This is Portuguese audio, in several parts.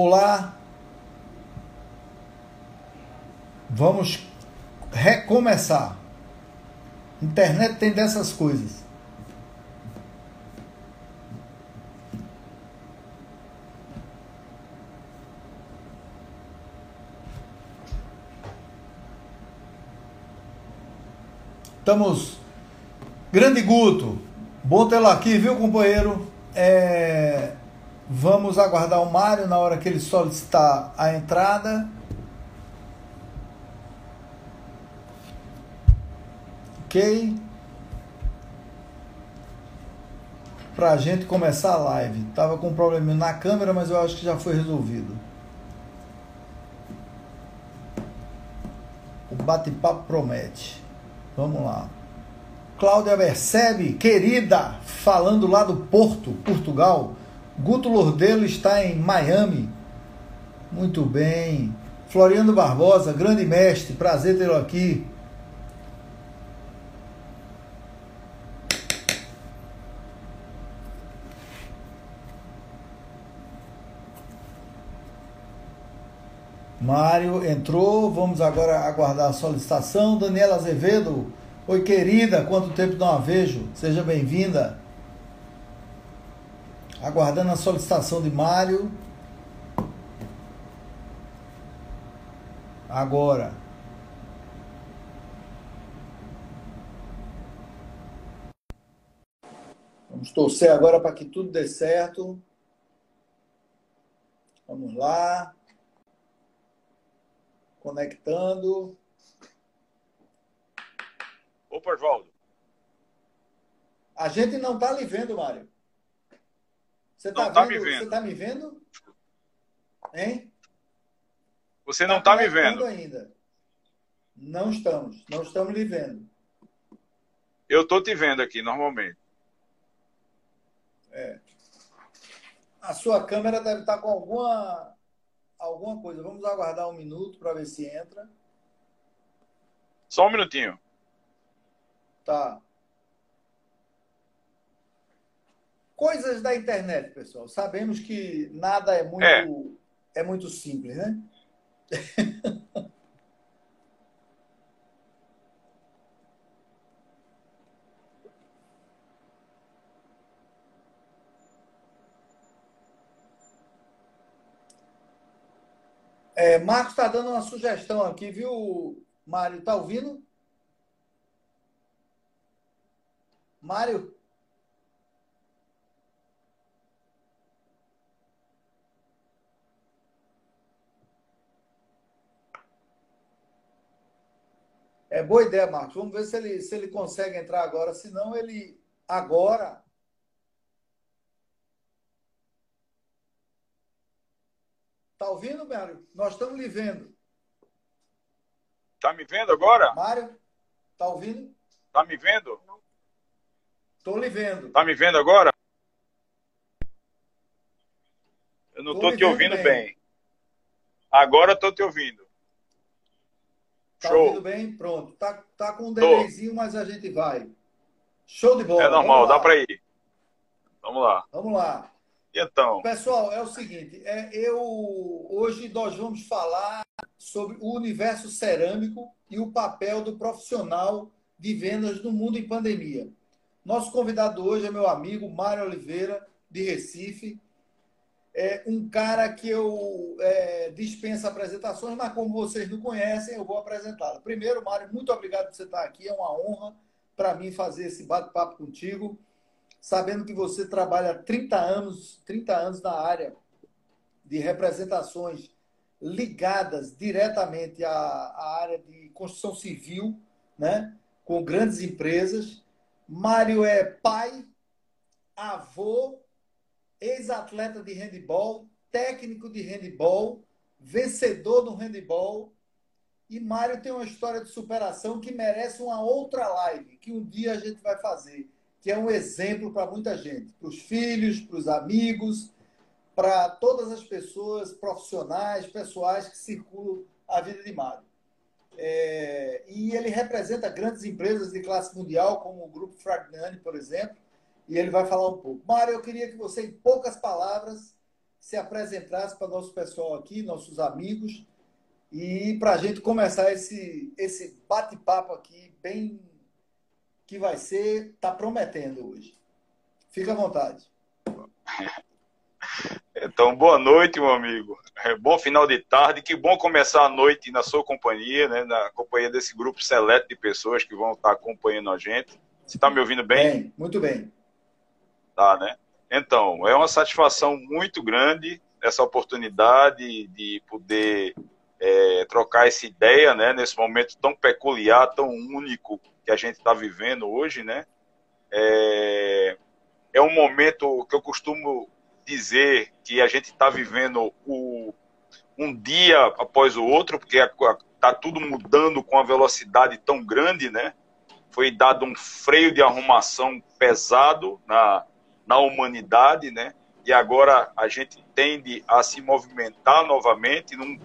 Olá. Vamos recomeçar. Internet tem dessas coisas. Estamos. Grande Guto. Bom tê-lo aqui, viu, companheiro? É... Vamos aguardar o Mário na hora que ele solicitar a entrada. Ok? Pra gente começar a live. Tava com um probleminha na câmera, mas eu acho que já foi resolvido. O bate-papo promete. Vamos lá. Cláudia Percebe, querida, falando lá do Porto, Portugal. Guto Lordelo está em Miami. Muito bem. Floriano Barbosa, grande mestre, prazer tê-lo aqui. Mário entrou, vamos agora aguardar a solicitação. Daniela Azevedo, oi querida, quanto tempo não a vejo? Seja bem-vinda. Aguardando a solicitação de Mário. Agora. Vamos torcer agora para que tudo dê certo. Vamos lá conectando. Opa, Oswaldo. A gente não está lhe vendo, Mário. Você está tá vendo? me vendo. Você está me vendo? Hein? Você não está tá me vendo. ainda. Não estamos. Não estamos lhe vendo. Eu estou te vendo aqui, normalmente. É. A sua câmera deve estar com alguma alguma coisa. Vamos aguardar um minuto para ver se entra. Só um minutinho. Tá. Coisas da internet, pessoal. Sabemos que nada é muito, é. é muito simples, né? É, Marcos está dando uma sugestão aqui, viu, Mário? Está ouvindo? Mário? É boa ideia, Marcos. Vamos ver se ele, se ele consegue entrar agora. Se não, ele agora Tá ouvindo, Mário? Nós estamos lhe vendo. Tá me vendo agora? Mário, tá ouvindo? Tá me vendo? Tô lhe vendo. Tá me vendo agora? Eu não tô, tô te ouvindo bem. bem. Agora tô te ouvindo. Tá Show. ouvindo bem? Pronto. Tá, tá com um delayzinho, mas a gente vai. Show de bola. É normal, dá para ir. Vamos lá. Vamos lá. Então. Pessoal, é o seguinte, é, eu hoje nós vamos falar sobre o universo cerâmico e o papel do profissional de vendas no mundo em pandemia. Nosso convidado hoje é meu amigo Mário Oliveira, de Recife. É um cara que eu é, dispenso apresentações, mas como vocês não conhecem, eu vou apresentá-lo. Primeiro, Mário, muito obrigado por você estar aqui. É uma honra para mim fazer esse bate-papo contigo sabendo que você trabalha 30 anos, 30 anos na área de representações ligadas diretamente à, à área de construção civil, né? com grandes empresas. Mário é pai, avô, ex-atleta de handebol, técnico de handebol, vencedor do handebol. E Mário tem uma história de superação que merece uma outra live, que um dia a gente vai fazer que é um exemplo para muita gente, para os filhos, para os amigos, para todas as pessoas profissionais, pessoais que circulam a vida de Mário. É, e ele representa grandes empresas de classe mundial, como o Grupo Fragnani, por exemplo, e ele vai falar um pouco. Mário, eu queria que você, em poucas palavras, se apresentasse para nosso pessoal aqui, nossos amigos, e para a gente começar esse, esse bate-papo aqui, bem que vai ser, está prometendo hoje. Fica à vontade. Então, boa noite, meu amigo. É, bom final de tarde. Que bom começar a noite na sua companhia, né? na companhia desse grupo seleto de pessoas que vão estar acompanhando a gente. Você está me ouvindo bem? Bem, muito bem. Tá, né? Então, é uma satisfação muito grande essa oportunidade de poder é, trocar essa ideia, né? Nesse momento tão peculiar, tão único que a gente está vivendo hoje, né? É, é um momento que eu costumo dizer que a gente está vivendo o, um dia após o outro, porque está tudo mudando com uma velocidade tão grande, né? Foi dado um freio de arrumação pesado na, na humanidade, né? E agora a gente tende a se movimentar novamente, num,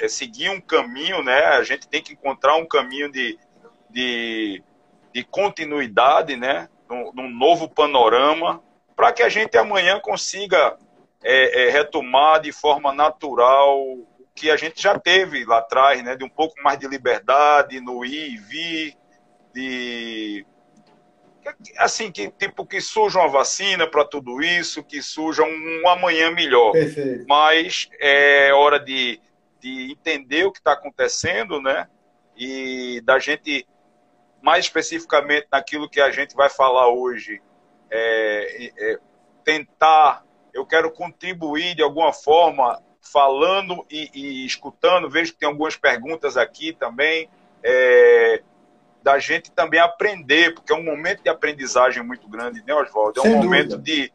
é, seguir um caminho, né? A gente tem que encontrar um caminho de, de, de continuidade, né? Num, num novo panorama, para que a gente amanhã consiga é, é, retomar de forma natural o que a gente já teve lá atrás, né? De um pouco mais de liberdade no ir e vir, de assim que tipo que surja uma vacina para tudo isso, que surja um, um amanhã melhor. Perfeito. Mas é hora de, de entender o que está acontecendo, né? E da gente mais especificamente naquilo que a gente vai falar hoje, é, é, tentar, eu quero contribuir de alguma forma, falando e, e, escutando. Vejo que tem algumas perguntas aqui também, é, da gente também aprender, porque é um momento de aprendizagem muito grande, né, Oswaldo? É um Sem momento dúvida. de.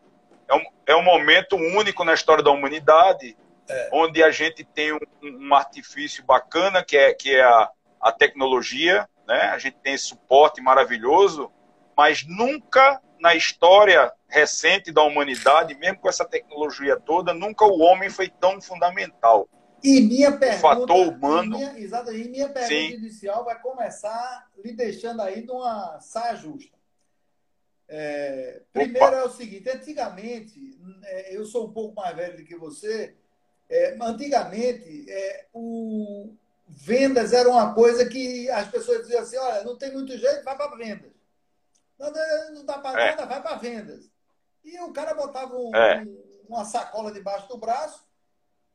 É um, é um momento único na história da humanidade, é. onde a gente tem um, um, artifício bacana, que é, que é a, a tecnologia, né? A gente tem esse suporte maravilhoso, mas nunca na história recente da humanidade, mesmo com essa tecnologia toda, nunca o homem foi tão fundamental. E minha pergunta, o fator humano. E minha, exato, e minha pergunta sim. inicial vai começar lhe deixando aí numa saia justa. É, primeiro Opa. é o seguinte: antigamente, é, eu sou um pouco mais velho do que você, é, antigamente, é, o, vendas era uma coisa que as pessoas diziam assim: olha, não tem muito jeito, vai para vendas. Não, não dá para é. nada, vai para vendas. E o cara botava um, é. um, uma sacola debaixo do braço,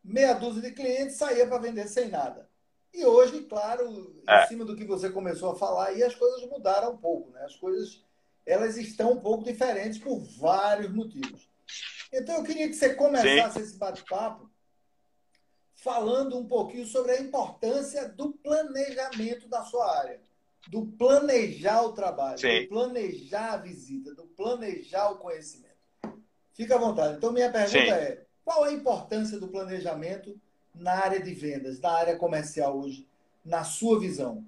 meia dúzia de clientes, saía para vender sem nada. E hoje, claro, é. em cima do que você começou a falar, aí as coisas mudaram um pouco, né? As coisas elas estão um pouco diferentes por vários motivos. Então eu queria que você começasse Sim. esse bate-papo falando um pouquinho sobre a importância do planejamento da sua área do planejar o trabalho, Sim. do planejar a visita, do planejar o conhecimento. Fica à vontade. Então, minha pergunta Sim. é: qual a importância do planejamento na área de vendas, na área comercial hoje, na sua visão?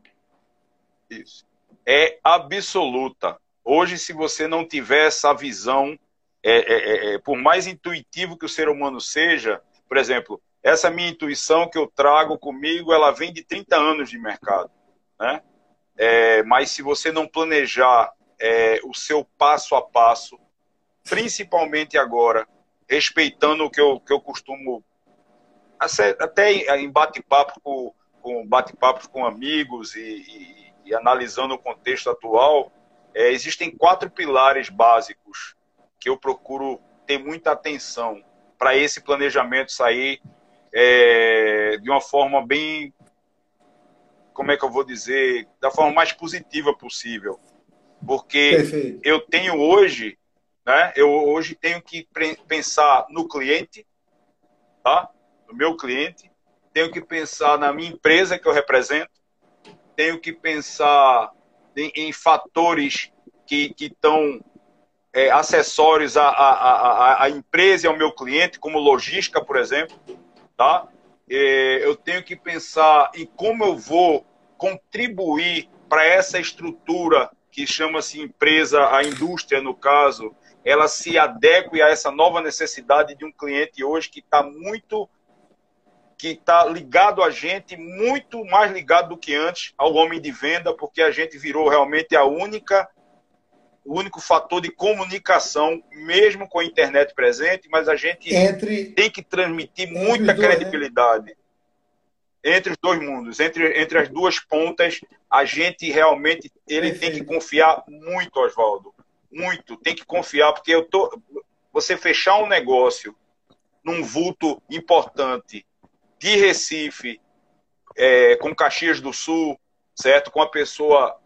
Isso. É absoluta. Hoje, se você não tiver essa visão, é, é, é, é por mais intuitivo que o ser humano seja, por exemplo, essa minha intuição que eu trago comigo, ela vem de 30 anos de mercado. Né? É, mas se você não planejar é, o seu passo a passo, principalmente agora, respeitando o que eu, que eu costumo, até em bate-papo com, com bate-papos com amigos e, e, e, analisando o contexto atual, é, existem quatro pilares básicos que eu procuro ter muita atenção para esse planejamento sair é, de uma forma bem como é que eu vou dizer, da forma mais positiva possível. Porque Perfeito. eu tenho hoje, né, eu hoje tenho que pensar no cliente, tá? No meu cliente, tenho que pensar na minha empresa que eu represento, tenho que pensar em, em fatores que estão é, acessórios à, à, à, empresa e ao meu cliente, como logística, por exemplo, tá? É, eu tenho que pensar em como eu vou contribuir para essa estrutura que chama-se empresa, a indústria no caso, ela se adeque a essa nova necessidade de um cliente hoje que está muito que está ligado a gente, muito mais ligado do que antes ao homem de venda, porque a gente virou realmente a única o único fator de comunicação, mesmo com a internet presente, mas a gente entre, tem que transmitir muita dois, né? credibilidade. Né? Entre os dois mundos, entre, entre as duas pontas, a gente realmente ele Perfeito. tem que confiar muito, Oswaldo. Muito, tem que confiar, porque eu tô. Você fechar um negócio num vulto importante de Recife, é, com Caxias do Sul, certo? Com a pessoa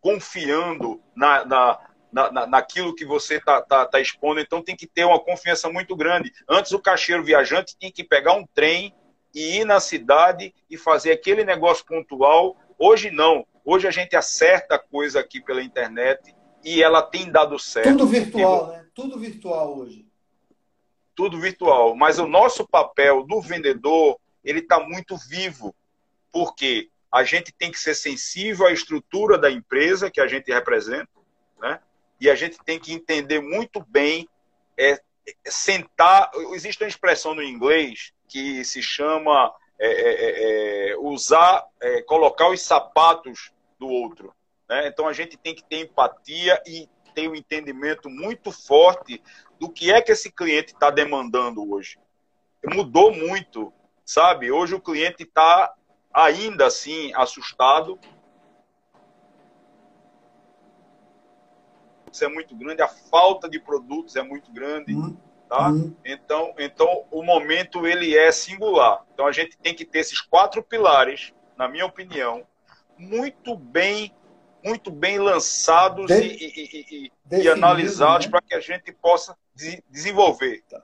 confiando na, na, na, naquilo que você está tá, tá expondo, então tem que ter uma confiança muito grande. Antes, o caixeiro viajante tinha que pegar um trem e ir na cidade e fazer aquele negócio pontual. Hoje não. Hoje a gente acerta coisa aqui pela internet e ela tem dado certo. Tudo virtual, né? Tudo virtual hoje. Tudo virtual. Mas o nosso papel do vendedor, ele está muito vivo. Porque a gente tem que ser sensível à estrutura da empresa que a gente representa, né? E a gente tem que entender muito bem, é, sentar. Existe uma expressão no inglês que se chama é, é, é, é usar, é, colocar os sapatos do outro. Né? Então a gente tem que ter empatia e ter um entendimento muito forte do que é que esse cliente está demandando hoje. Mudou muito, sabe? Hoje o cliente está ainda assim assustado. Isso é muito grande, a falta de produtos é muito grande, uhum. tá? Uhum. Então, então o momento ele é singular. Então a gente tem que ter esses quatro pilares, na minha opinião, muito bem muito bem lançados de... e, e, e, e, analisados né? para que a gente possa de desenvolver. Tá.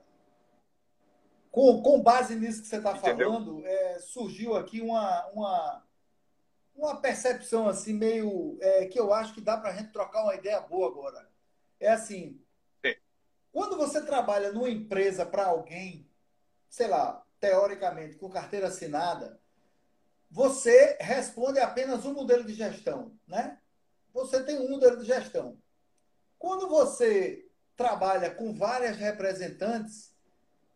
Com, com base nisso que você está falando, é, surgiu aqui uma, uma, uma percepção assim meio é, que eu acho que dá para a gente trocar uma ideia boa agora. É assim, Sim. quando você trabalha numa empresa para alguém, sei lá, teoricamente com carteira assinada, você responde apenas um modelo de gestão, né? Você tem um modelo de gestão. Quando você trabalha com várias representantes,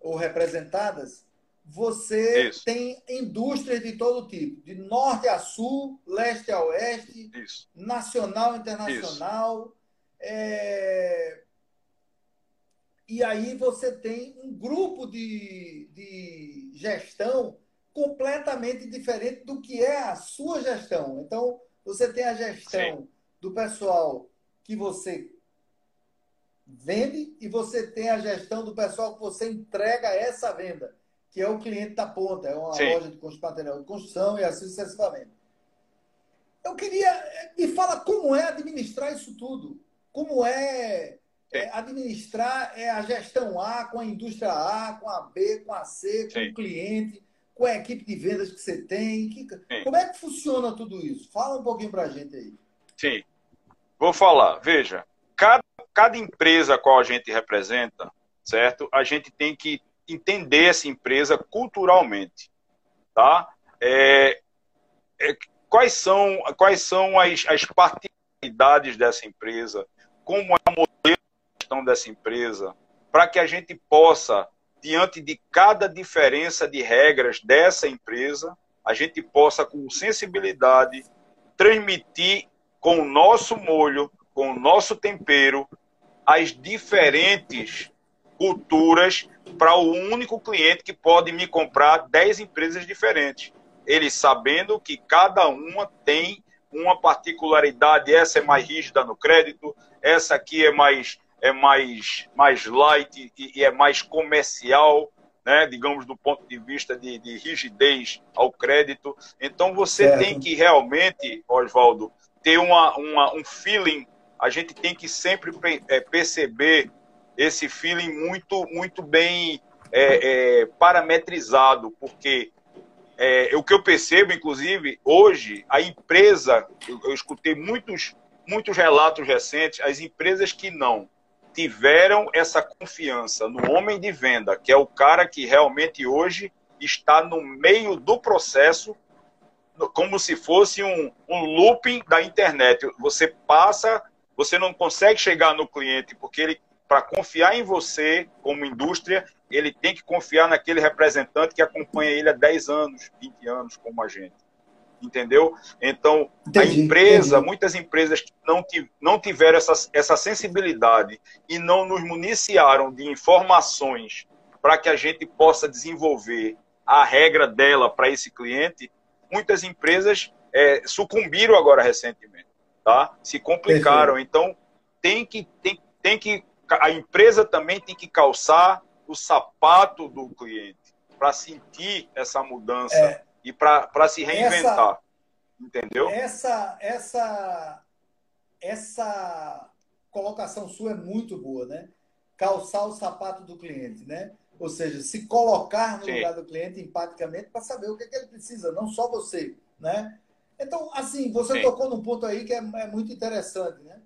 ou representadas, você Isso. tem indústrias de todo tipo, de norte a sul, leste a oeste, Isso. nacional, internacional. É... E aí você tem um grupo de, de gestão completamente diferente do que é a sua gestão. Então, você tem a gestão Sim. Do pessoal que você vende e você tem a gestão do pessoal que você entrega essa venda, que é o cliente da ponta, é uma Sim. loja de material de construção e assim sucessivamente. Eu queria. Me fala como é administrar isso tudo. Como é, é administrar é a gestão A com a indústria A, com a B, com a C, com Sim. o cliente, com a equipe de vendas que você tem. Que, como é que funciona tudo isso? Fala um pouquinho para a gente aí. Sim. Vou falar. Veja, cada cada empresa a qual a gente representa, certo? A gente tem que entender essa empresa culturalmente, tá? É, é, quais são, quais são as, as particularidades dessa empresa? Como é o modelo de gestão dessa empresa? Para que a gente possa, diante de cada diferença de regras dessa empresa, a gente possa, com sensibilidade, transmitir com o nosso molho, com o nosso tempero, as diferentes culturas para o único cliente que pode me comprar 10 empresas diferentes. Ele sabendo que cada uma tem uma particularidade, essa é mais rígida no crédito, essa aqui é mais é mais mais light e, e é mais comercial, né, digamos do ponto de vista de, de rigidez ao crédito. Então você tem que realmente, Oswaldo, ter uma, uma, um feeling a gente tem que sempre é, perceber esse feeling muito, muito bem é, é, parametrizado, porque é, o que eu percebo, inclusive, hoje, a empresa, eu, eu escutei muitos, muitos relatos recentes, as empresas que não tiveram essa confiança no homem de venda, que é o cara que realmente hoje está no meio do processo, como se fosse um, um looping da internet. Você passa você não consegue chegar no cliente porque ele, para confiar em você como indústria, ele tem que confiar naquele representante que acompanha ele há 10 anos, 20 anos como agente. entendeu? Então, entendi, a empresa, entendi. muitas empresas não, não tiveram essa, essa sensibilidade e não nos municiaram de informações para que a gente possa desenvolver a regra dela para esse cliente, muitas empresas é, sucumbiram agora recentemente, tá? Se complicaram. Perfeito. Então, tem que, tem, tem que, a empresa também tem que calçar o sapato do cliente para sentir essa mudança. É e para se reinventar. Essa, entendeu? Essa, essa, essa colocação sua é muito boa, né? Calçar o sapato do cliente, né? Ou seja, se colocar no Sim. lugar do cliente empaticamente para saber o que, é que, ele precisa, não só você, né? Então, assim, você Sim. tocou num ponto aí que é, é muito interessante, né?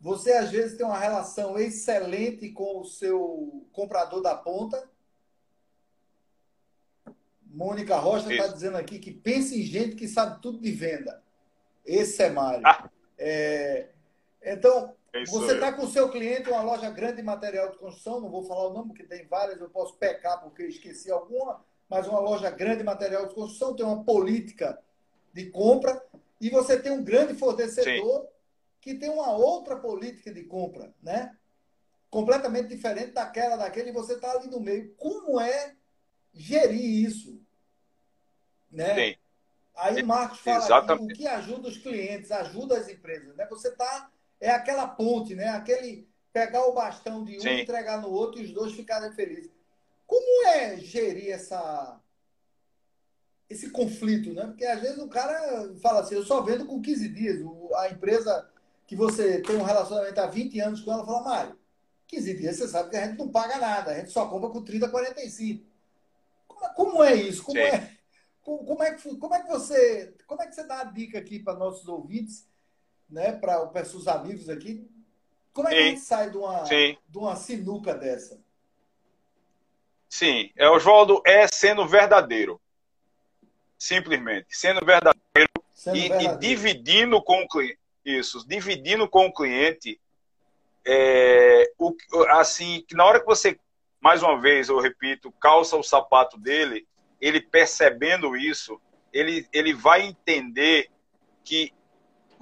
Você às vezes tem uma relação excelente com o seu comprador da ponta, Mônica Rocha está dizendo aqui que pensa em gente que sabe tudo de venda. Esse é Mário. Ah. É, então, Isso você está com o seu cliente uma loja grande de material de construção, não vou falar o nome, porque tem várias, eu posso pecar porque esqueci alguma, mas uma loja grande de material de construção tem uma política de compra e você tem um grande fornecedor Sim. que tem uma outra política de compra, né? Completamente diferente daquela, daquele, e você está ali no meio. Como é gerir isso? Né? Sim. Aí o Marcos fala aqui, o que ajuda os clientes, ajuda as empresas. Né? Você tá, é aquela ponte, né? aquele pegar o bastão de um, Sim. entregar no outro e os dois ficarem felizes. Como é gerir essa, esse conflito? Né? Porque às vezes o cara fala assim, eu só vendo com 15 dias. A empresa que você tem um relacionamento há 20 anos com ela fala, Mário, 15 dias você sabe que a gente não paga nada, a gente só compra com 30, 45. Como, como é isso? Como Sim. é como é, que, como é que você como é que você dá a dica aqui para nossos ouvintes, né, para os amigos aqui? Como é que a gente sai de uma, de uma sinuca dessa? Sim, é, Oswaldo, é sendo verdadeiro. Simplesmente. Sendo verdadeiro, sendo e, verdadeiro. e, dividindo com o cliente. Isso, dividindo com o cliente. É, o, assim, que na hora que você, mais uma vez, eu repito, calça o sapato dele, ele percebendo isso, ele, ele vai entender que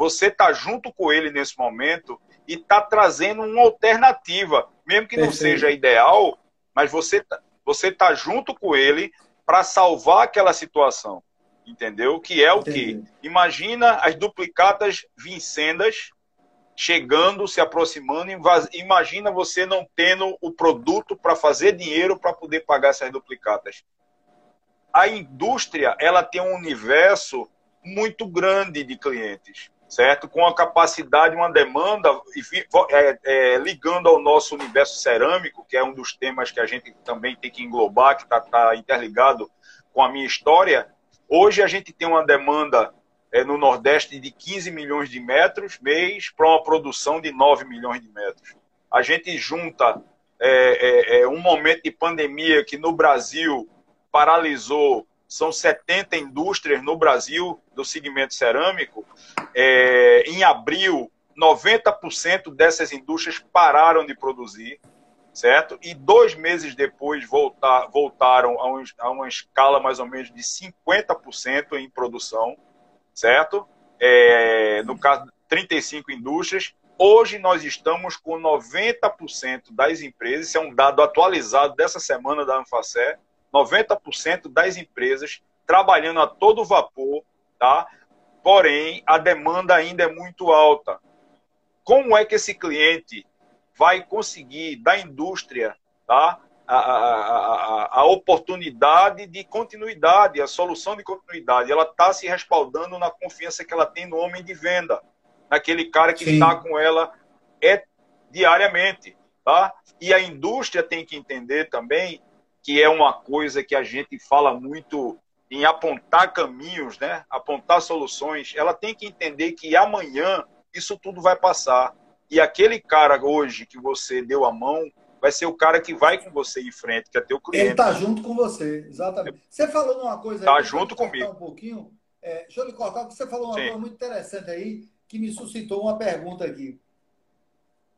você está junto com ele nesse momento e está trazendo uma alternativa, mesmo que Perfeito. não seja ideal, mas você tá, você tá junto com ele para salvar aquela situação, entendeu? Que é o que imagina as duplicatas vincendas chegando, se aproximando, imagina você não tendo o produto para fazer dinheiro para poder pagar essas duplicatas a indústria ela tem um universo muito grande de clientes, certo? Com a capacidade, uma demanda, é, é, ligando ao nosso universo cerâmico, que é um dos temas que a gente também tem que englobar, que está tá interligado com a minha história. Hoje a gente tem uma demanda é, no Nordeste de 15 milhões de metros mês para uma produção de 9 milhões de metros. A gente junta é, é, é um momento de pandemia que no Brasil paralisou, são 70 indústrias no Brasil do segmento cerâmico. É, em abril, 90% dessas indústrias pararam de produzir, certo? E dois meses depois voltar, voltaram a, um, a, uma escala mais ou menos de 50% em produção, certo? É, no caso, 35 indústrias. Hoje nós estamos com 90% das empresas, isso é um dado atualizado dessa semana da Anfacé, 90% das empresas trabalhando a todo vapor, tá? Porém, a demanda ainda é muito alta. Como é que esse cliente vai conseguir da indústria, tá? A, a, a, a oportunidade de continuidade, a solução de continuidade. Ela está se respaldando na confiança que ela tem no homem de venda, naquele cara que Sim. está com ela é diariamente, tá? E a indústria tem que entender também que é uma coisa que a gente fala muito em apontar caminhos, né? apontar soluções, ela tem que entender que amanhã isso tudo vai passar. E aquele cara hoje que você deu a mão vai ser o cara que vai com você em frente, que é teu cliente. Ele está junto com você, exatamente. Você falou uma coisa Está junto comigo. Um pouquinho. É, deixa eu lhe cortar, porque você falou uma Sim. coisa muito interessante aí, que me suscitou uma pergunta aqui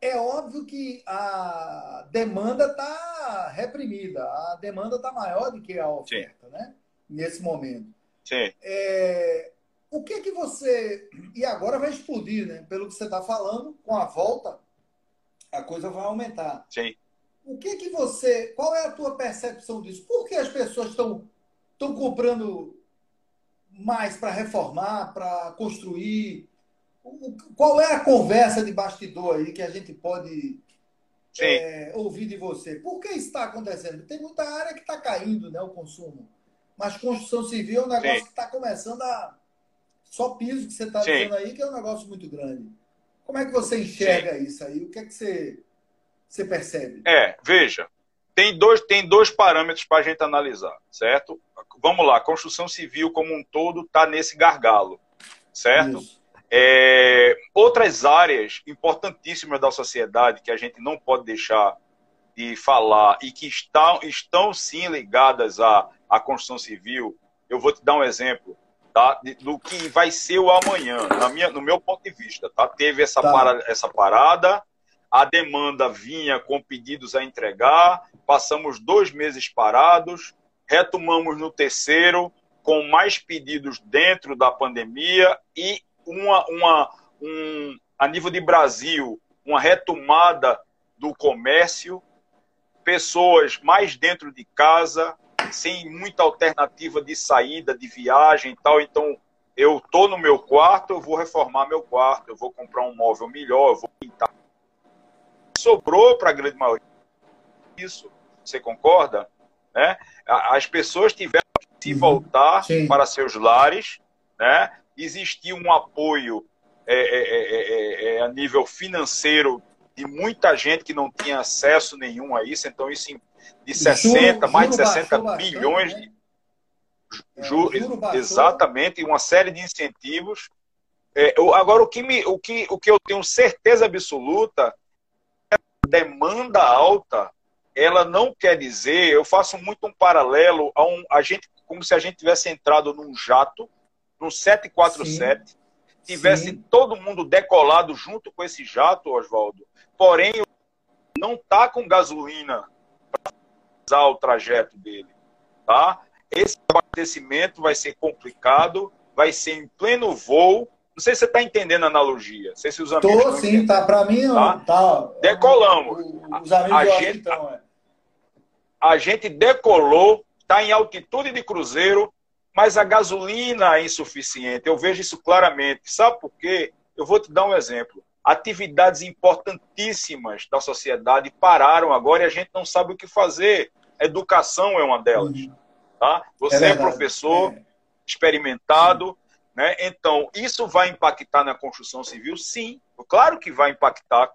é óbvio que a demanda está reprimida, a demanda está maior do que a oferta, Sim. né? Nesse momento. Sim. É, o que que você. E agora vai explodir, né? Pelo que você está falando, com a volta, a coisa vai aumentar. Sim. O que que você. Qual é a tua percepção disso? Por que as pessoas estão estão comprando mais para reformar, para construir? Qual é a conversa de bastidor aí que a gente pode é, ouvir de você? Por que está acontecendo? Tem muita área que está caindo, né, o consumo. Mas construção civil é um negócio Sim. que está começando a. Só piso que você está dizendo aí, que é um negócio muito grande. Como é que você enxerga Sim. isso aí? O que é que você, você percebe? É, veja, tem dois, tem dois parâmetros para a gente analisar, certo? Vamos lá, construção civil como um todo está nesse gargalo, certo? É, outras áreas importantíssimas da sociedade que a gente não pode deixar de falar e que estão, estão sim ligadas à, à construção civil, eu vou te dar um exemplo tá? do que vai ser o amanhã, na minha, no meu ponto de vista. Tá? Teve essa, tá. Parada, essa parada, a demanda vinha com pedidos a entregar, passamos dois meses parados, retomamos no terceiro, com mais pedidos dentro da pandemia e uma, uma, um, a nível de Brasil, uma retomada do comércio, pessoas mais dentro de casa, sem muita alternativa de saída, de viagem e tal. Então, eu tô no meu quarto, eu vou reformar meu quarto, eu vou comprar um móvel melhor, eu vou pintar sobrou para a grande maioria isso. Você concorda? Né? As pessoas tiveram que se uhum. voltar Sim. para seus lares, né? Existia um apoio é é é, é, é, é, a nível financeiro de muita gente que não tinha acesso nenhum a isso, então isso de 60, juro, mais de 60 bilhões de juro, exatamente, uma série de incentivos. agora o que me, o que, o que eu tenho certeza absoluta demanda alta, ela não quer dizer, eu faço muito um paralelo a um a gente como se a gente tivesse entrado num jato, num 747, Sim. tivesse Sim. todo mundo decolado junto com esse jato, Oswaldo. Porém, não tá com gasolina para usar o trajeto dele, tá? Esse abastecimento vai ser complicado, vai ser em pleno voo não sei se você está entendendo a analogia. Não sei se os amigos. Tô, sim, tá. Para mim, tá. tá. Decolamos. Os amigos a, gente, então, é. a gente decolou, está em altitude de cruzeiro, mas a gasolina é insuficiente. Eu vejo isso claramente. Sabe por quê? Eu vou te dar um exemplo. Atividades importantíssimas da sociedade pararam agora e a gente não sabe o que fazer. educação é uma delas. Uhum. Tá? Você é, é professor, é. experimentado, né? Então, isso vai impactar na construção civil? Sim, claro que vai impactar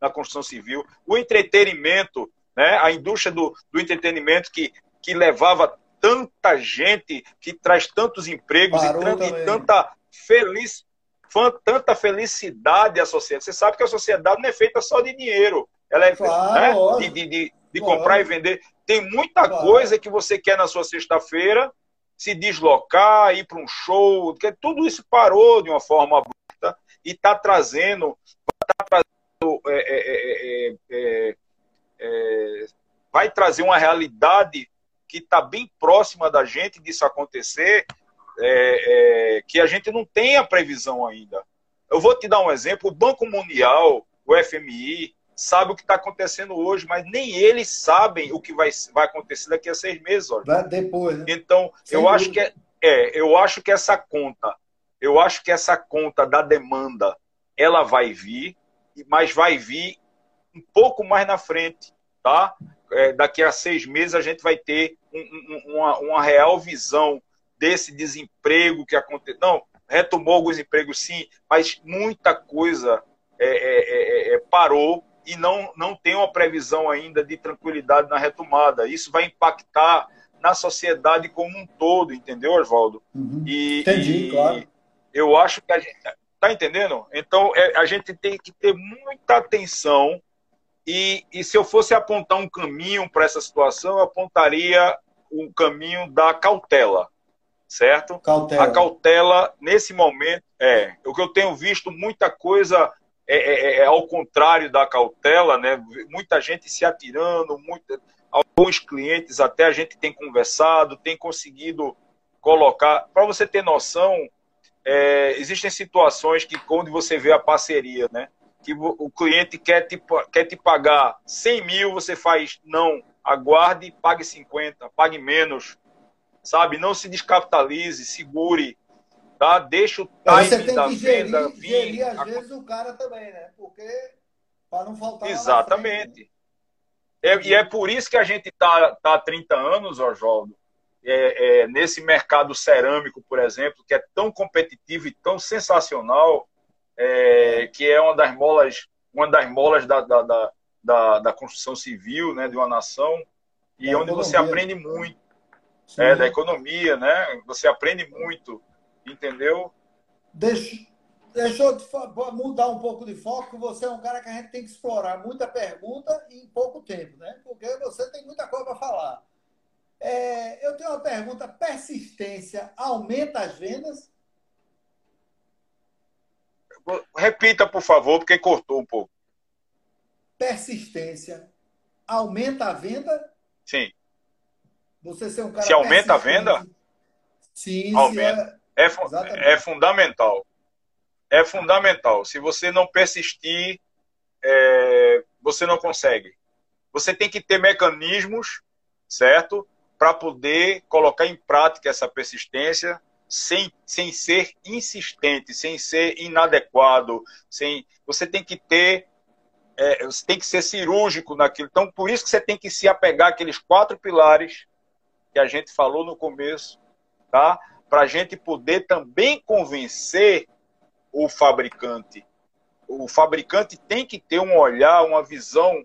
na construção civil. O entretenimento, né? a indústria do, do entretenimento que, que levava tanta gente, que traz tantos empregos e, e, tanta, feliz, tanta felicidade à sociedade. Você sabe que a sociedade não é feita só de dinheiro. Ela é claro, né? de, de, de, de comprar e vender. Tem muita claro. coisa que você quer na sua sexta-feira se deslocar, ir para um show, porque tudo isso parou de uma forma abrupta e está trazendo, tá trazendo é é, é, é, é, vai trazer uma realidade que está bem próxima da gente disso acontecer, que a gente não tem a previsão ainda. Eu vou te dar um exemplo: o Banco Mundial, o FMI, sabe o que está acontecendo hoje, mas nem eles sabem o que vai, vai acontecer daqui a seis meses. Vai depois, né? Então, Sem eu dúvida. acho que é, é, eu acho que essa conta, eu acho que essa conta da demanda, ela vai vir, mas vai vir um pouco mais na frente, tá? É, daqui a seis meses a gente vai ter um, um, uma, uma real visão desse desemprego que aconteceu. Não, retomou alguns empregos sim, mas muita coisa é, é, é, é parou e não, não tem uma previsão ainda de tranquilidade na retomada. Isso vai impactar na sociedade como um todo, entendeu, Oswaldo? Uhum. Entendi, e claro. Eu acho que a gente. Tá entendendo? Então, é, a gente tem que ter muita atenção. E, e se eu fosse apontar um caminho para essa situação, eu apontaria o caminho da cautela, certo? Cautela. A cautela, nesse momento, é. O que eu tenho visto muita coisa é, é, é, ao contrário da cautela, né? Muita gente se atirando, muita, alguns clientes até a gente tem conversado, tem conseguido colocar. Para você ter noção, é, existem situações que quando você vê a parceria, né? Que o cliente quer te, quer te pagar 100 mil, você faz, não, aguarde, pague 50, pague menos, sabe? Não se descapitalize, segure, tá? Deixa o time da gerir, venda vir. Gerir, às vezes, o cara também, né? Porque para não faltar Exatamente. É, e é por isso que a gente está tá há 30 anos, Oswaldo, é, é, nesse mercado cerâmico, por exemplo, que é tão competitivo e tão sensacional, é, que é uma das molas, uma das molas da, da, da, da, da construção civil né, de uma nação, e onde economia. você aprende muito. É, da economia, né? Você aprende muito, entendeu? Deixa, deixa eu mudar um pouco de foco, você é um cara que a gente tem que explorar muita pergunta em pouco tempo, né? Porque você tem muita coisa para falar. É, eu tenho uma pergunta: persistência aumenta as vendas? Repita, por favor, porque cortou um pouco. Persistência aumenta a venda? Sim. Você ser um cara. Se aumenta a venda? Sim, aumenta. É, é, é, fundamental. É fundamental. Se você não persistir, é, você não consegue. Você tem que ter mecanismos, certo? para poder colocar em prática essa persistência sem, sem ser insistente, sem ser inadequado, sem você tem que ter é, você tem que ser cirúrgico naquilo. Então, por isso que você tem que se apegar àqueles quatro pilares que a gente falou no começo, tá? Para a gente poder também convencer o fabricante. O fabricante tem que ter um olhar, uma visão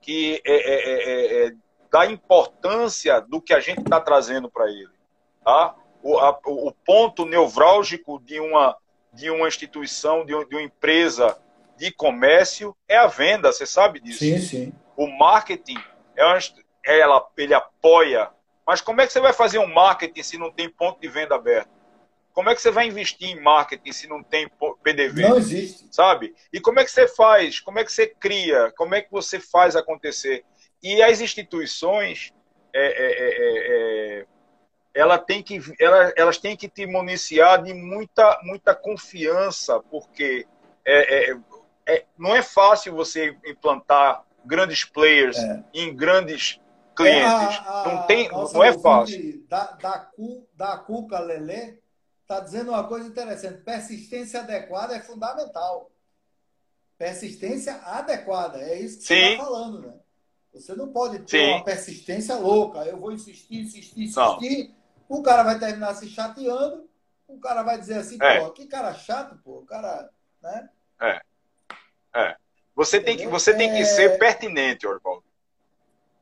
que é, é, é, é da importância do que a gente está trazendo para ele. Tá? O, a, o, ponto nevrálgico de uma, de uma instituição, de, de uma empresa de comércio é a venda, você sabe disso. Sim, sim. O marketing, é uma, ela, ele apoia. Mas como é que você vai fazer um marketing se não tem ponto de venda aberto? Como é que você vai investir em marketing se não tem PDV? Não existe. Sabe? E como é que você faz? Como é que você cria? Como é que você faz acontecer? E as instituições, é, é, é, é, ela tem que, ela, elas têm que te municiar de muita, muita confiança, porque é, é, é, não é fácil você implantar grandes players em grandes clientes. A, a, não, tem, não é fácil. Da, da, Cu, da Cuca Lelê está dizendo uma coisa interessante. Persistência adequada é fundamental. Persistência adequada. É isso que Sim. você está falando, né? Você não pode ter Sim. uma persistência louca. Eu vou insistir, insistir, insistir. Não. O cara vai terminar se chateando. O cara vai dizer assim, é. pô, que cara chato, pô. O cara, né? É. É. Você tem que, você tem que é... ser pertinente, Orvaldo.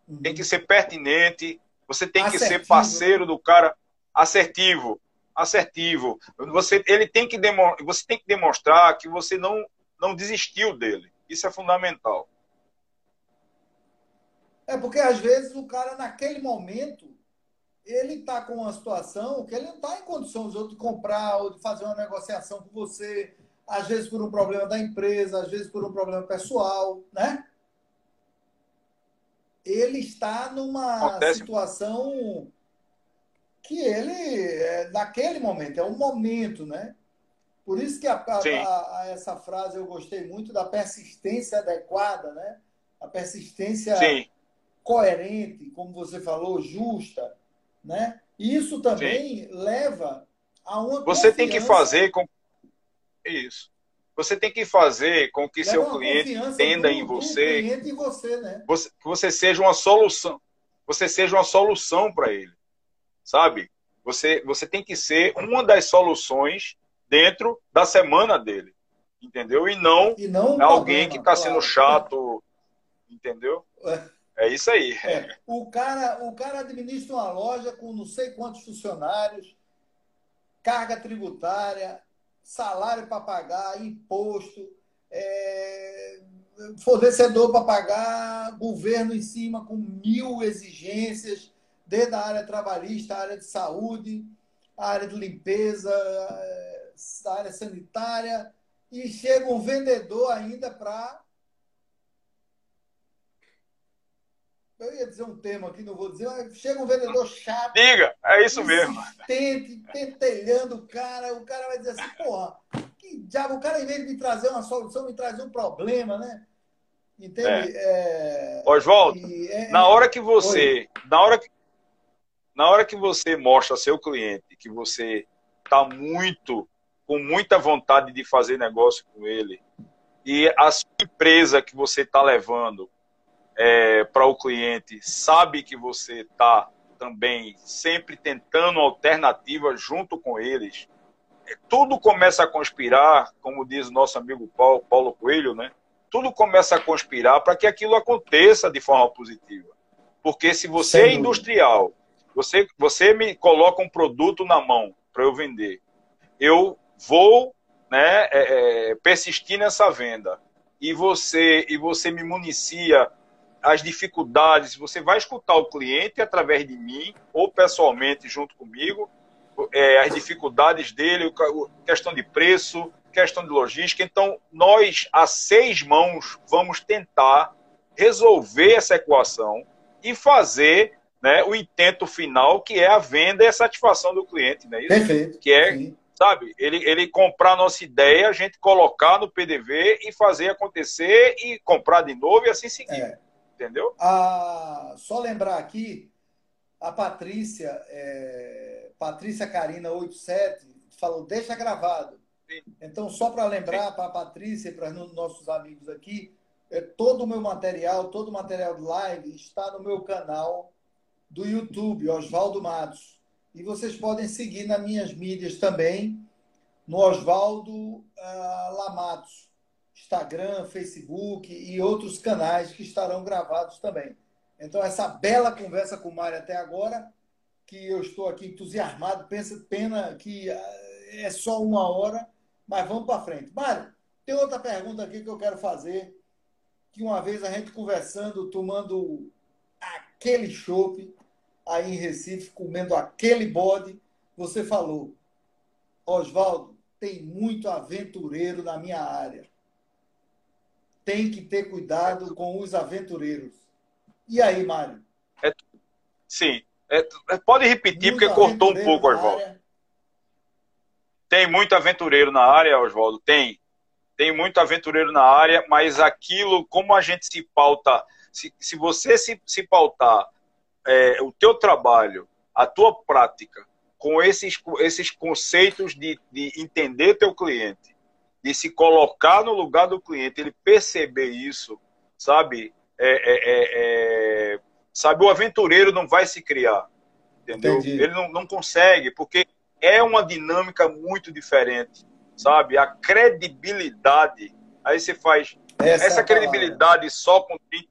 Uhum. Tem que ser pertinente. Você tem assertivo. que ser parceiro do cara assertivo. Assertivo. Você, ele tem que você tem que demonstrar que você não, não desistiu dele. Isso é fundamental. É porque às vezes o cara, naquele momento, ele está com uma situação que ele não está em condições de comprar ou de fazer uma negociação com você, às vezes por um problema da empresa, às vezes por um problema pessoal, né? Ele está numa Acontece. situação que ele, é, naquele momento, é um momento, né? Por isso que a, a, a, essa frase eu gostei muito da persistência adequada, né? A persistência Sim coerente, como você falou, justa, né? Isso também Sim. leva a uma Você tem que fazer com isso. Você tem que fazer com que leva seu cliente entenda do, em você, em você, né? você, que você seja uma solução, você seja uma solução para ele, sabe? Você você tem que ser uma das soluções dentro da semana dele, entendeu? E não, e não alguém que está sendo chato, entendeu? É. É isso aí. É, o, cara, o cara administra uma loja com não sei quantos funcionários, carga tributária, salário para pagar, imposto, é, fornecedor para pagar, governo em cima com mil exigências, desde a área trabalhista, a área de saúde, a área de limpeza, a área sanitária, e chega um vendedor ainda para eu ia dizer um termo aqui, não vou dizer, mas chega um vendedor chato. Diga, é isso mesmo. pentelhando o cara, o cara vai dizer assim, porra, que diabo, o cara em vez de me trazer uma solução, me traz um problema, né? Entende? É. É... Oswaldo, é... na hora que você, na hora que, na hora que você mostra ao seu cliente que você está muito, com muita vontade de fazer negócio com ele, e a sua empresa que você está levando é, para o cliente sabe que você está também sempre tentando alternativas junto com eles, é, tudo começa a conspirar, como diz o nosso amigo Paulo, Paulo Coelho, né? Tudo começa a conspirar para que aquilo aconteça de forma positiva. Porque se você é industrial, você, você me coloca um produto na mão para eu vender, eu vou né, é, é, persistir nessa venda e você e você me municia as dificuldades, você vai escutar o cliente através de mim ou pessoalmente junto comigo, é, as dificuldades dele, questão de preço, questão de logística. Então, nós, a seis mãos, vamos tentar resolver essa equação e fazer né, o intento final, que é a venda e a satisfação do cliente. Né? Isso, Perfeito. Que é, Sim. sabe, ele, ele comprar a nossa ideia, a gente colocar no PDV e fazer acontecer e comprar de novo e assim seguir. É. Entendeu? A, só lembrar aqui, a Patrícia, é, Patrícia Carina 87, falou, deixa gravado. Sim. Então, só para lembrar para a Patrícia e para os nossos amigos aqui, é, todo o meu material, todo o material de live está no meu canal do YouTube, Oswaldo Matos. E vocês podem seguir nas minhas mídias também, no Oswaldo uh, Lamatos. Instagram, Facebook e outros canais que estarão gravados também. Então, essa bela conversa com o Mário até agora, que eu estou aqui entusiasmado, pensa, pena que é só uma hora, mas vamos para frente. Mário, tem outra pergunta aqui que eu quero fazer, que uma vez a gente conversando, tomando aquele chope aí em Recife, comendo aquele bode, você falou, Oswaldo, tem muito aventureiro na minha área tem que ter cuidado com os aventureiros. E aí, Mário? É, sim. É, é pode repetir, muito porque cortou um pouco, Oswaldo. Tem muito aventureiro na área, Oswaldo? Tem. Tem muito aventureiro na área, mas aquilo, como a gente se pauta, se, se você se, se pautar é, o teu trabalho, a tua prática, com esses, esses conceitos de, de entender teu cliente, de se colocar no lugar do cliente, ele perceber isso, sabe? É, é, é, é sabe, o aventureiro não vai se criar, entendeu? Entendi. Ele não, não consegue, porque é uma dinâmica muito diferente, sabe? A credibilidade, aí você faz essa, essa credibilidade só com 30,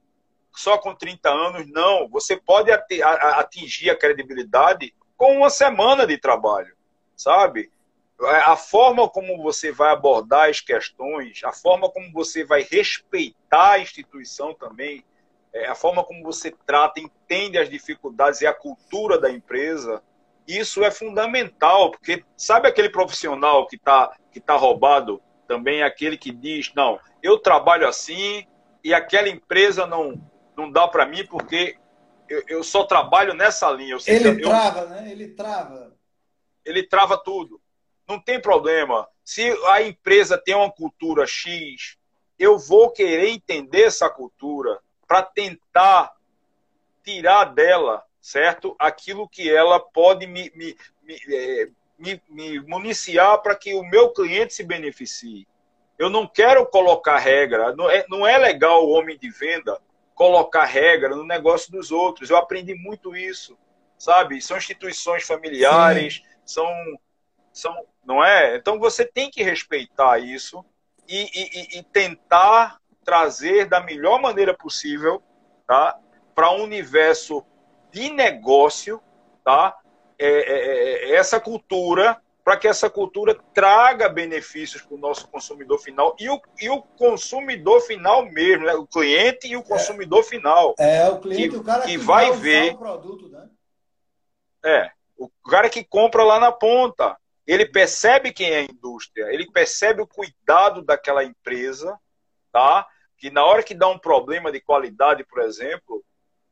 só com 30 anos, não. Você pode atingir a credibilidade com uma semana de trabalho, sabe? A forma como você vai abordar as questões, a forma como você vai respeitar a instituição também, é, a forma como você trata, entende as dificuldades e a cultura da empresa, isso é fundamental, porque sabe aquele profissional que está que tá roubado, também é aquele que diz, não, eu trabalho assim e aquela empresa não, não dá para mim porque eu, eu, só trabalho nessa linha. ele trava, né? Ele trava. Ele trava tudo não tem problema. Se a empresa tem uma cultura X, eu vou querer entender essa cultura para tentar tirar dela, certo? Aquilo que ela pode me, me, me, é, me, me municiar para que o meu cliente se beneficie. Eu não quero colocar regra. Não é, não é legal o homem de venda colocar regra no negócio dos outros. Eu aprendi muito isso, sabe? São instituições familiares, Sim. são são, não é? Então você tem que respeitar isso e, e, e tentar trazer da melhor maneira possível, tá? Para um universo de negócio, tá? É, é, é, é essa cultura para que essa cultura traga benefícios para o nosso consumidor final e o, e o consumidor final mesmo, né? o cliente e o consumidor final. É, o cliente, que, o cara que, que vai ver o produto, né? É, o cara que compra lá na ponta ele percebe quem é a indústria, ele percebe o cuidado daquela empresa, tá? Que na hora que dá um problema de qualidade, por exemplo,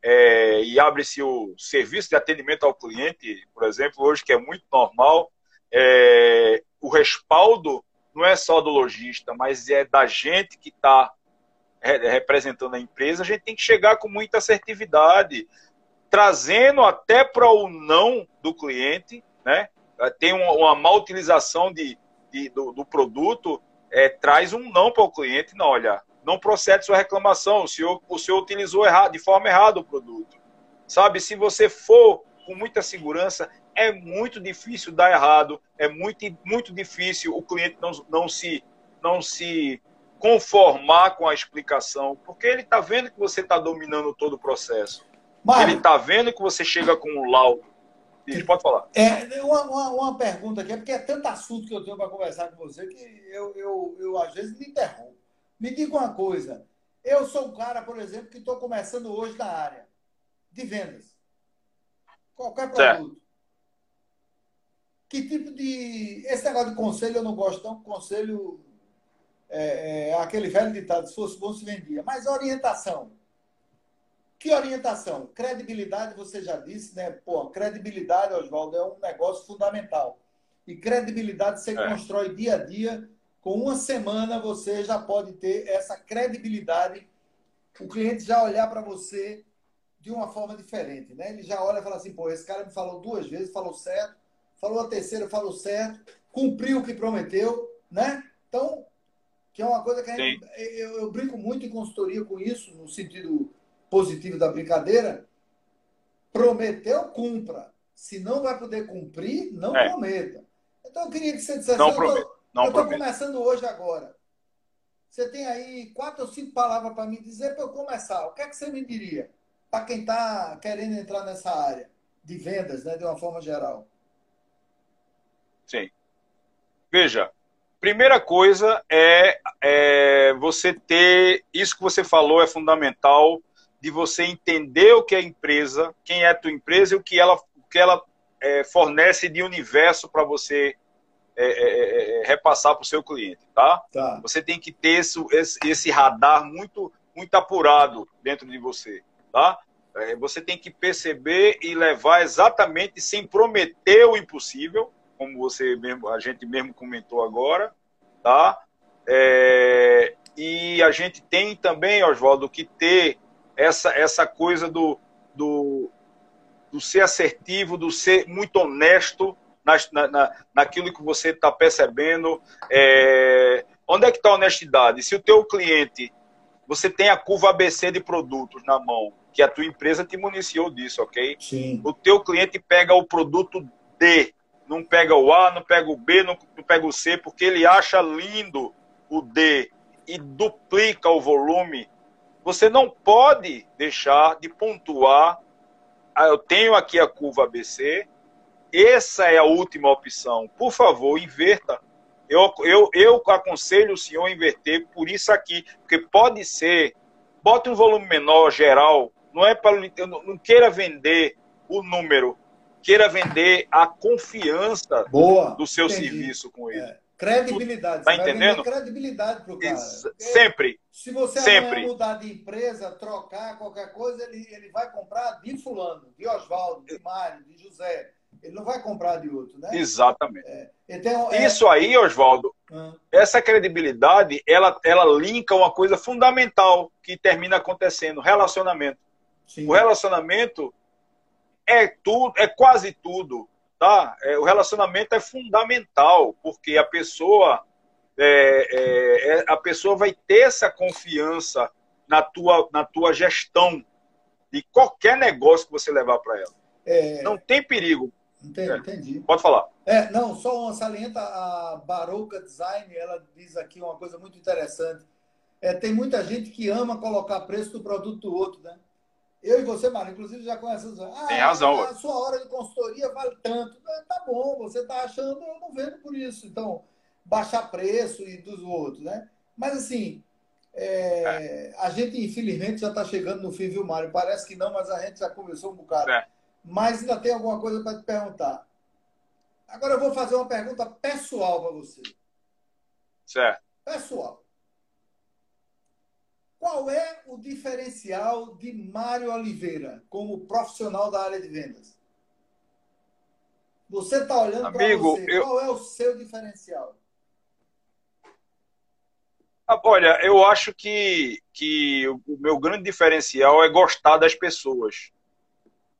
é, e abre-se o serviço de atendimento ao cliente, por exemplo, hoje que é muito normal, é, o respaldo não é só do lojista, mas é da gente que está representando a empresa, a gente tem que chegar com muita assertividade, trazendo até para o não do cliente, né? Tem uma, má utilização de, de do, do, produto, é, traz um não para o cliente, não, olha, não procede sua reclamação, o senhor, o senhor utilizou errado, de forma errada o produto. Sabe, se você for com muita segurança, é muito difícil dar errado, é muito, muito difícil o cliente não, não, se, não se conformar com a explicação, porque ele está vendo que você está dominando todo o processo. Mário, ele está vendo que você chega com um laudo. Pode falar. É, uma, uma, uma, pergunta aqui, é porque é tanto assunto que eu tenho para conversar com você que eu, eu, eu, às vezes me interrompo. Me diga uma coisa. Eu sou um cara, por exemplo, que estou começando hoje na área de vendas. Qualquer produto. Certo. Que tipo de. Esse negócio de conselho eu não gosto, não. Conselho é, é, aquele velho ditado: se fosse bom, se vendia. Mas orientação. Que orientação? Credibilidade, você já disse, né? Pô, credibilidade, Oswaldo, é um negócio fundamental. E credibilidade você é. constrói dia a dia. Com uma semana você já pode ter essa credibilidade. O cliente já olhar para você de uma forma diferente, né? Ele já olha e fala assim, pô, esse cara me falou duas vezes, falou certo, falou a terceira, falou certo, cumpriu o que prometeu, né? Então, que é uma coisa que gente, eu, eu, brinco muito em consultoria com isso, no sentido positivo da brincadeira. Prometeu, cumpra. Se não vai poder cumprir, não é. prometa. Então eu queria que você dissesse. Não prometo. Eu estou começando hoje agora. Você tem aí quatro ou cinco palavras para me dizer para eu começar. O que é que você me diria? Para quem está querendo entrar nessa área de vendas, né, de uma forma geral. Sim. Veja, Primeira coisa é, é, você ter isso que você falou é fundamental de você entender o que é a empresa, quem é a tua empresa e o que ela, o que ela é, fornece de universo para você é, é, é, repassar para o seu cliente, tá? tá? Você tem que ter esse, esse, radar muito muito apurado dentro de você, tá? você tem que perceber e levar exatamente sem prometer o impossível, como você mesmo, a gente mesmo comentou agora, tá? É, e a gente tem também, Oswaldo, que ter essa, essa coisa do, do, do ser assertivo, do ser muito honesto na, na, naquilo que você está percebendo. É, onde é que está a honestidade? Se o teu cliente, você tem a curva ABC de produtos na mão, que a tua empresa te municiou disso, ok? Sim. O teu cliente pega o produto D, não pega o A, não pega o B, não, não pega o C, porque ele acha lindo o D e duplica o volume, você não pode deixar de pontuar. Ah, eu tenho aqui a curva ABC, essa é a última opção. Por favor, inverta. Eu, eu, eu aconselho o senhor a inverter por isso aqui, porque pode ser, bota um volume menor, geral, não é para não queira vender o número, queira vender a confiança Boa, do seu entendi. serviço com ele. É. Credibilidade. Tá entendendo? credibilidade para o cara. Sempre. Se você sempre. mudar de empresa, trocar qualquer coisa, ele, ele vai comprar de fulano, de Oswaldo, de Mário, de José. Ele não vai comprar de outro, né? Exatamente. É. Então, é... Isso aí, Oswaldo, hum. essa credibilidade, ela, ela linka uma coisa fundamental que termina acontecendo, relacionamento. Sim. O relacionamento é tudo, é quase tudo, tá? É, o relacionamento é fundamental porque a pessoa é, é, é, a pessoa vai ter essa confiança na tua, na tua gestão de qualquer negócio que você levar para ela. É. Não tem perigo. Entendi, entendi. Pode falar. É, não, só uma salienta, a Baroca Design, ela diz aqui uma coisa muito interessante. É, tem muita gente que ama colocar preço do produto do outro, né? Eu e você, Mário, inclusive já conhecemos. Ah, Tem razão. A sua hora de consultoria vale tanto. Tá bom, você está achando, eu não vendo por isso. Então, baixar preço e dos outros, né? Mas assim, é, é. a gente infelizmente já está chegando no fim, viu, Mário? Parece que não, mas a gente já começou um bocado. É. Mas ainda tem alguma coisa para te perguntar. Agora eu vou fazer uma pergunta pessoal para você. Certo. Pessoal. Qual é o diferencial de Mário Oliveira como profissional da área de vendas? Você está olhando para você. Eu... Qual é o seu diferencial? Ah, olha, eu acho que, que o meu grande diferencial é gostar das pessoas.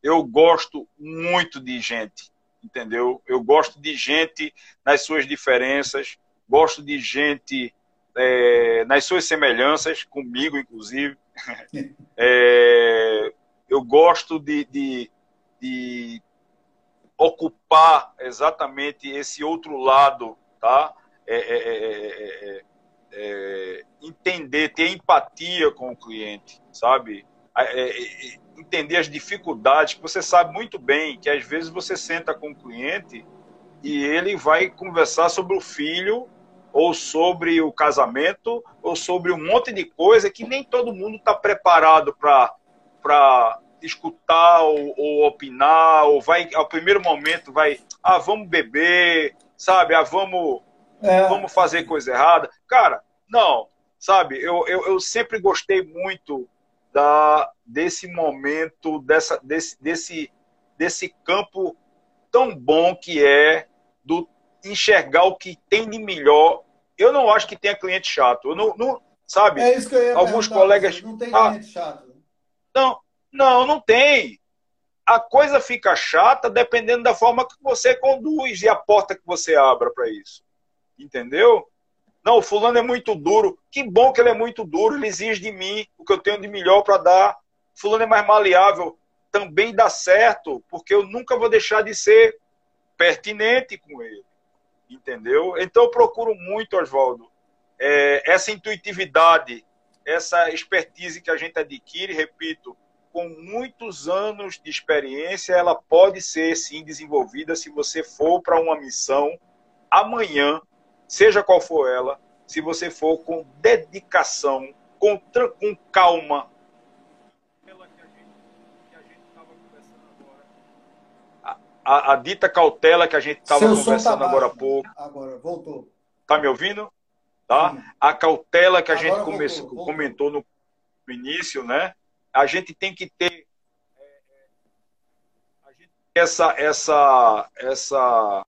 Eu gosto muito de gente, entendeu? Eu gosto de gente nas suas diferenças, gosto de gente é, nas suas semelhanças, comigo, inclusive. É, eu gosto de, de, de, ocupar exatamente esse outro lado, tá? É, é, é, é entender, ter empatia com o cliente, sabe? entender as dificuldades, que você sabe muito bem que às vezes você senta com o cliente e ele vai conversar sobre o filho ou sobre o casamento, ou sobre um monte de coisa que nem todo mundo está preparado para escutar ou, ou, opinar, ou vai, ao primeiro momento, vai, ah, vamos beber, sabe, ah, vamos, é. vamos fazer coisa errada. Cara, não, sabe, eu, eu, eu sempre gostei muito da, desse momento, dessa, desse, desse, desse campo tão bom que é do enxergar o que tem de melhor. Eu não acho que tenha cliente chato. Eu não, não sabe? É isso que eu ia Alguns colegas. Não tem ah, cliente ah, chato. Não, não, não tem. A coisa fica chata dependendo da forma que você conduz e a porta que você abra para isso. Entendeu? Não, o fulano é muito duro. Que bom que ele é muito duro. Ele exige de mim o que eu tenho de melhor para dar. Fulano é mais maleável. Também dá certo, porque eu nunca vou deixar de ser pertinente com ele entendeu? Então eu procuro muito, Oswaldo, é, essa intuitividade, essa expertise que a gente adquire, repito, com muitos anos de experiência, ela pode ser sim desenvolvida se você for para uma missão amanhã, seja qual for ela, se você for com dedicação, com, com calma, a, a dita cautela que a gente estava conversando tá agora há pouco. Agora, voltou. Tá me ouvindo? Tá? A cautela que a agora gente começou, voltou, voltou. comentou no início, né? A gente tem que ter é, essa, essa, essa,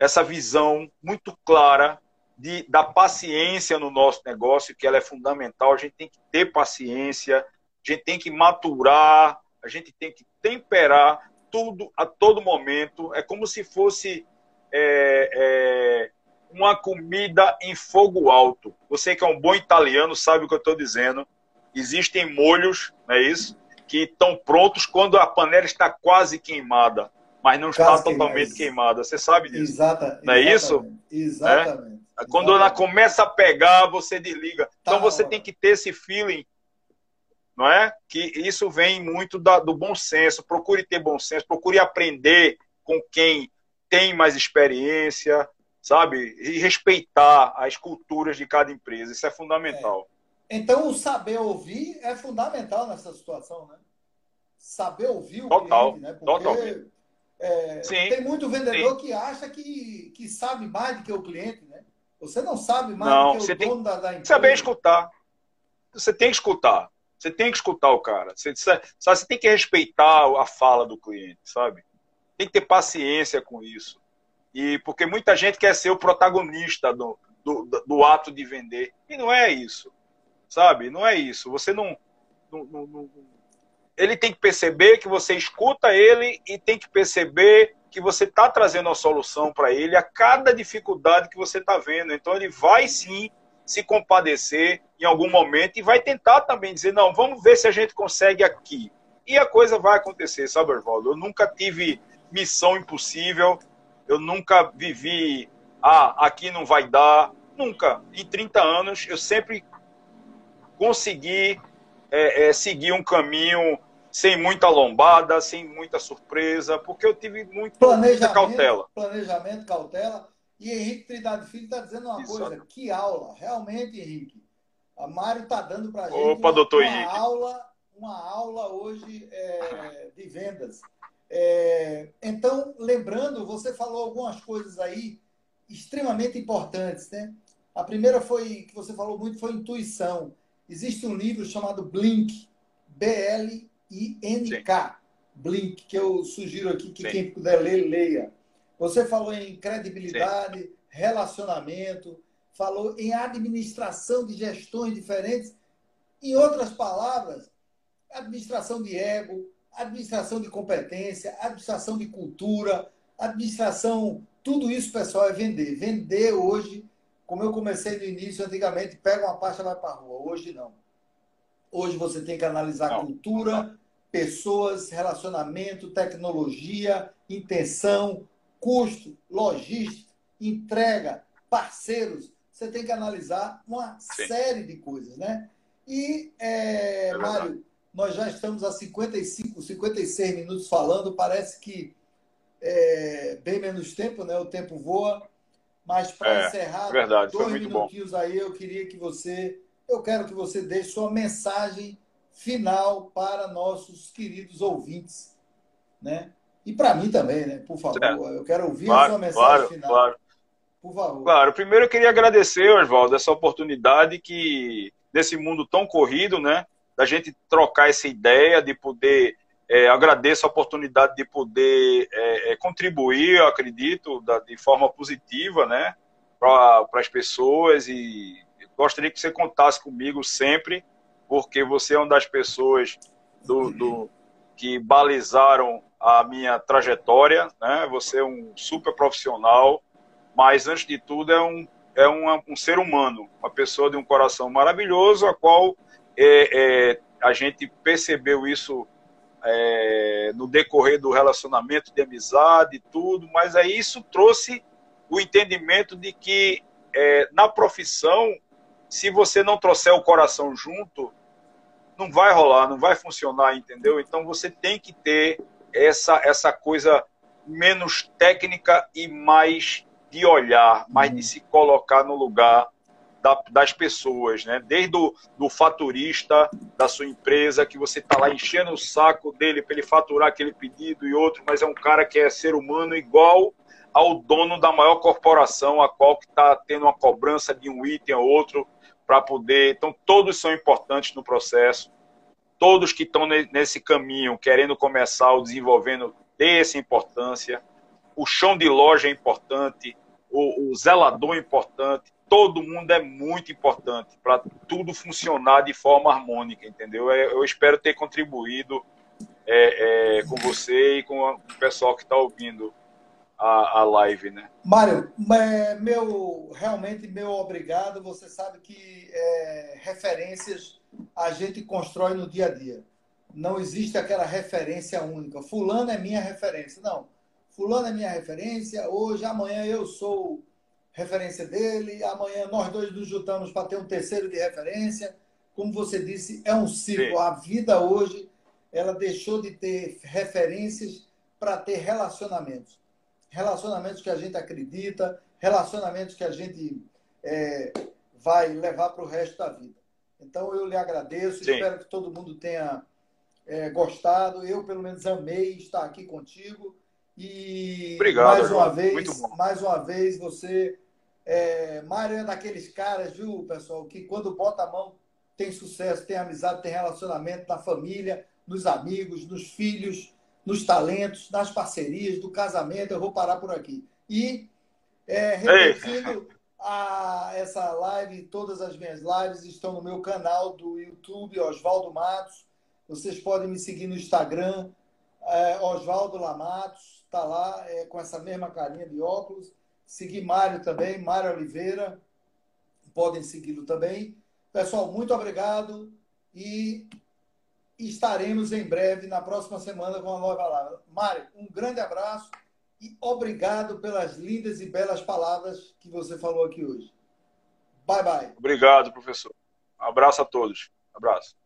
essa visão muito clara de, da paciência no nosso negócio, que ela é fundamental. A gente tem que ter paciência, a gente tem que maturar, a gente tem que temperar tudo a todo momento. É como se fosse é, é, uma comida em fogo alto. Você que é um bom italiano sabe o que eu estou dizendo. Existem molhos, não é isso? Que estão prontos quando a panela está quase queimada, mas não está totalmente queimada. Você sabe disso? Exata, não é isso? Exatamente. É? Quando ela começa a pegar, você desliga. Tá então você tem que ter esse feeling não é? Que isso vem muito da, do bom senso. Procure ter bom senso, procure aprender com quem tem mais experiência, sabe? E respeitar as culturas de cada empresa. Isso é fundamental. É. Então, o saber ouvir é fundamental nessa situação, né? Saber ouvir o Total. cliente, né? Porque Totalmente. É, Sim. tem muito vendedor Sim. que acha que, que sabe mais do que o cliente, né? Você não sabe mais não, do que o dono tem, da, da empresa. Saber escutar. Você tem que escutar. Você tem que escutar o cara. Você, sabe, você tem que respeitar a fala do cliente, sabe? Tem que ter paciência com isso. E porque muita gente quer ser o protagonista do, do, do ato de vender. E não é isso. Sabe? Não é isso. Você não, não, não, não ele tem que perceber que você escuta ele e tem que perceber que você está trazendo a solução para ele a cada dificuldade que você está vendo. Então ele vai sim se compadecer em algum momento e vai tentar também dizer, não, vamos ver se a gente consegue aqui. E a coisa vai acontecer, sabe, Arvaldo? Eu nunca tive missão impossível, eu nunca vivi, ah, aqui não vai dar. Nunca. Em 30 anos, eu sempre consegui é, é, seguir um caminho sem muita lombada, sem muita surpresa, porque eu tive muito, muita cautela. Planejamento, cautela. E Henrique Trindade Filho está dizendo uma Isso. coisa, que aula, realmente, Henrique. A Mário está dando para a gente Opa, uma, aula, uma aula hoje é, de vendas. É, então, lembrando, você falou algumas coisas aí extremamente importantes, né? A primeira foi que você falou muito foi intuição. Existe um livro chamado Blink, B-L-I-N-K, Blink, que eu sugiro aqui que Sim. quem puder ler, leia. Você falou em credibilidade, Sim. relacionamento, falou em administração de gestões diferentes. Em outras palavras, administração de ego, administração de competência, administração de cultura, administração, tudo isso, pessoal, é vender. Vender hoje, como eu comecei no início, antigamente, pega uma pasta e vai para a rua. Hoje não. Hoje você tem que analisar não. cultura, pessoas, relacionamento, tecnologia, intenção, custo, logística, entrega, parceiros. Você tem que analisar uma Sim. série de coisas, né? E, é, é Mário, nós já estamos a 55, 56 minutos falando, parece que é bem menos tempo, né? O tempo voa. Mas para é, encerrar, verdade, dois minutinhos bom. aí, eu queria que você, eu quero que você deixe sua mensagem final para nossos queridos ouvintes, né? E para mim também, né? Por favor, certo. eu quero ouvir claro, a sua mensagem claro, final. Claro. Por favor. Claro, primeiro eu queria agradecer, Oswaldo, essa oportunidade que, nesse mundo tão corrido, né? Da gente trocar essa ideia, de poder. É, agradeço a oportunidade de poder é, é, contribuir, eu acredito, da, de forma positiva, né? Para as pessoas e gostaria que você contasse comigo sempre porque você é uma das pessoas do, do que balizaram a minha trajetória, né? Você é um super profissional, mas antes de tudo é um é uma, um ser humano, uma pessoa de um coração maravilhoso, a qual é, é, a gente percebeu isso é, no decorrer do relacionamento de amizade e tudo, mas aí isso trouxe o entendimento de que é, na profissão, se você não trouxer o coração junto, não vai rolar, não vai funcionar, entendeu? Então você tem que ter essa, essa coisa menos técnica e mais de olhar, mais de uhum. se colocar no lugar da, das pessoas, né? Desde o do faturista da sua empresa, que você está lá enchendo o saco dele para ele faturar aquele pedido e outro, mas é um cara que é ser humano igual ao dono da maior corporação, a qual que está tendo uma cobrança de um item ou outro para poder. Então, todos são importantes no processo. Todos que estão nesse caminho, querendo começar ou desenvolvendo, têm essa importância. O chão de loja é importante, o, o zelador é importante. Todo mundo é muito importante para tudo funcionar de forma harmônica, entendeu? É, eu espero ter contribuído é, é, com você e com o pessoal que está ouvindo a, a live, né? Mário, é, meu, realmente meu obrigado. Você sabe que é, referências a gente constrói no dia a dia. Não existe aquela referência única. Fulano é minha referência. Não. Fulano é minha referência. Hoje, amanhã eu sou referência dele. Amanhã nós dois nos juntamos para ter um terceiro de referência. Como você disse, é um ciclo. Sim. A vida hoje, ela deixou de ter referências para ter relacionamentos relacionamentos que a gente acredita, relacionamentos que a gente é, vai levar para o resto da vida. Então eu lhe agradeço, Sim. espero que todo mundo tenha é, gostado. Eu, pelo menos, amei estar aqui contigo. E Obrigado, mais uma vez, mais uma vez, você. É, Mário é daqueles caras, viu, pessoal, que quando bota a mão tem sucesso, tem amizade, tem relacionamento na família, nos amigos, nos filhos nos talentos, nas parcerias, do casamento. Eu vou parar por aqui. E, é, repetindo a, essa live, todas as minhas lives estão no meu canal do YouTube, Oswaldo Matos. Vocês podem me seguir no Instagram, é, Oswaldo Lamatos, está lá é, com essa mesma carinha de óculos. Seguir Mário também, Mário Oliveira, podem segui-lo também. Pessoal, muito obrigado e estaremos em breve, na próxima semana, com uma nova palavra. Mário, um grande abraço e obrigado pelas lindas e belas palavras que você falou aqui hoje. Bye, bye. Obrigado, professor. Abraço a todos. Abraço.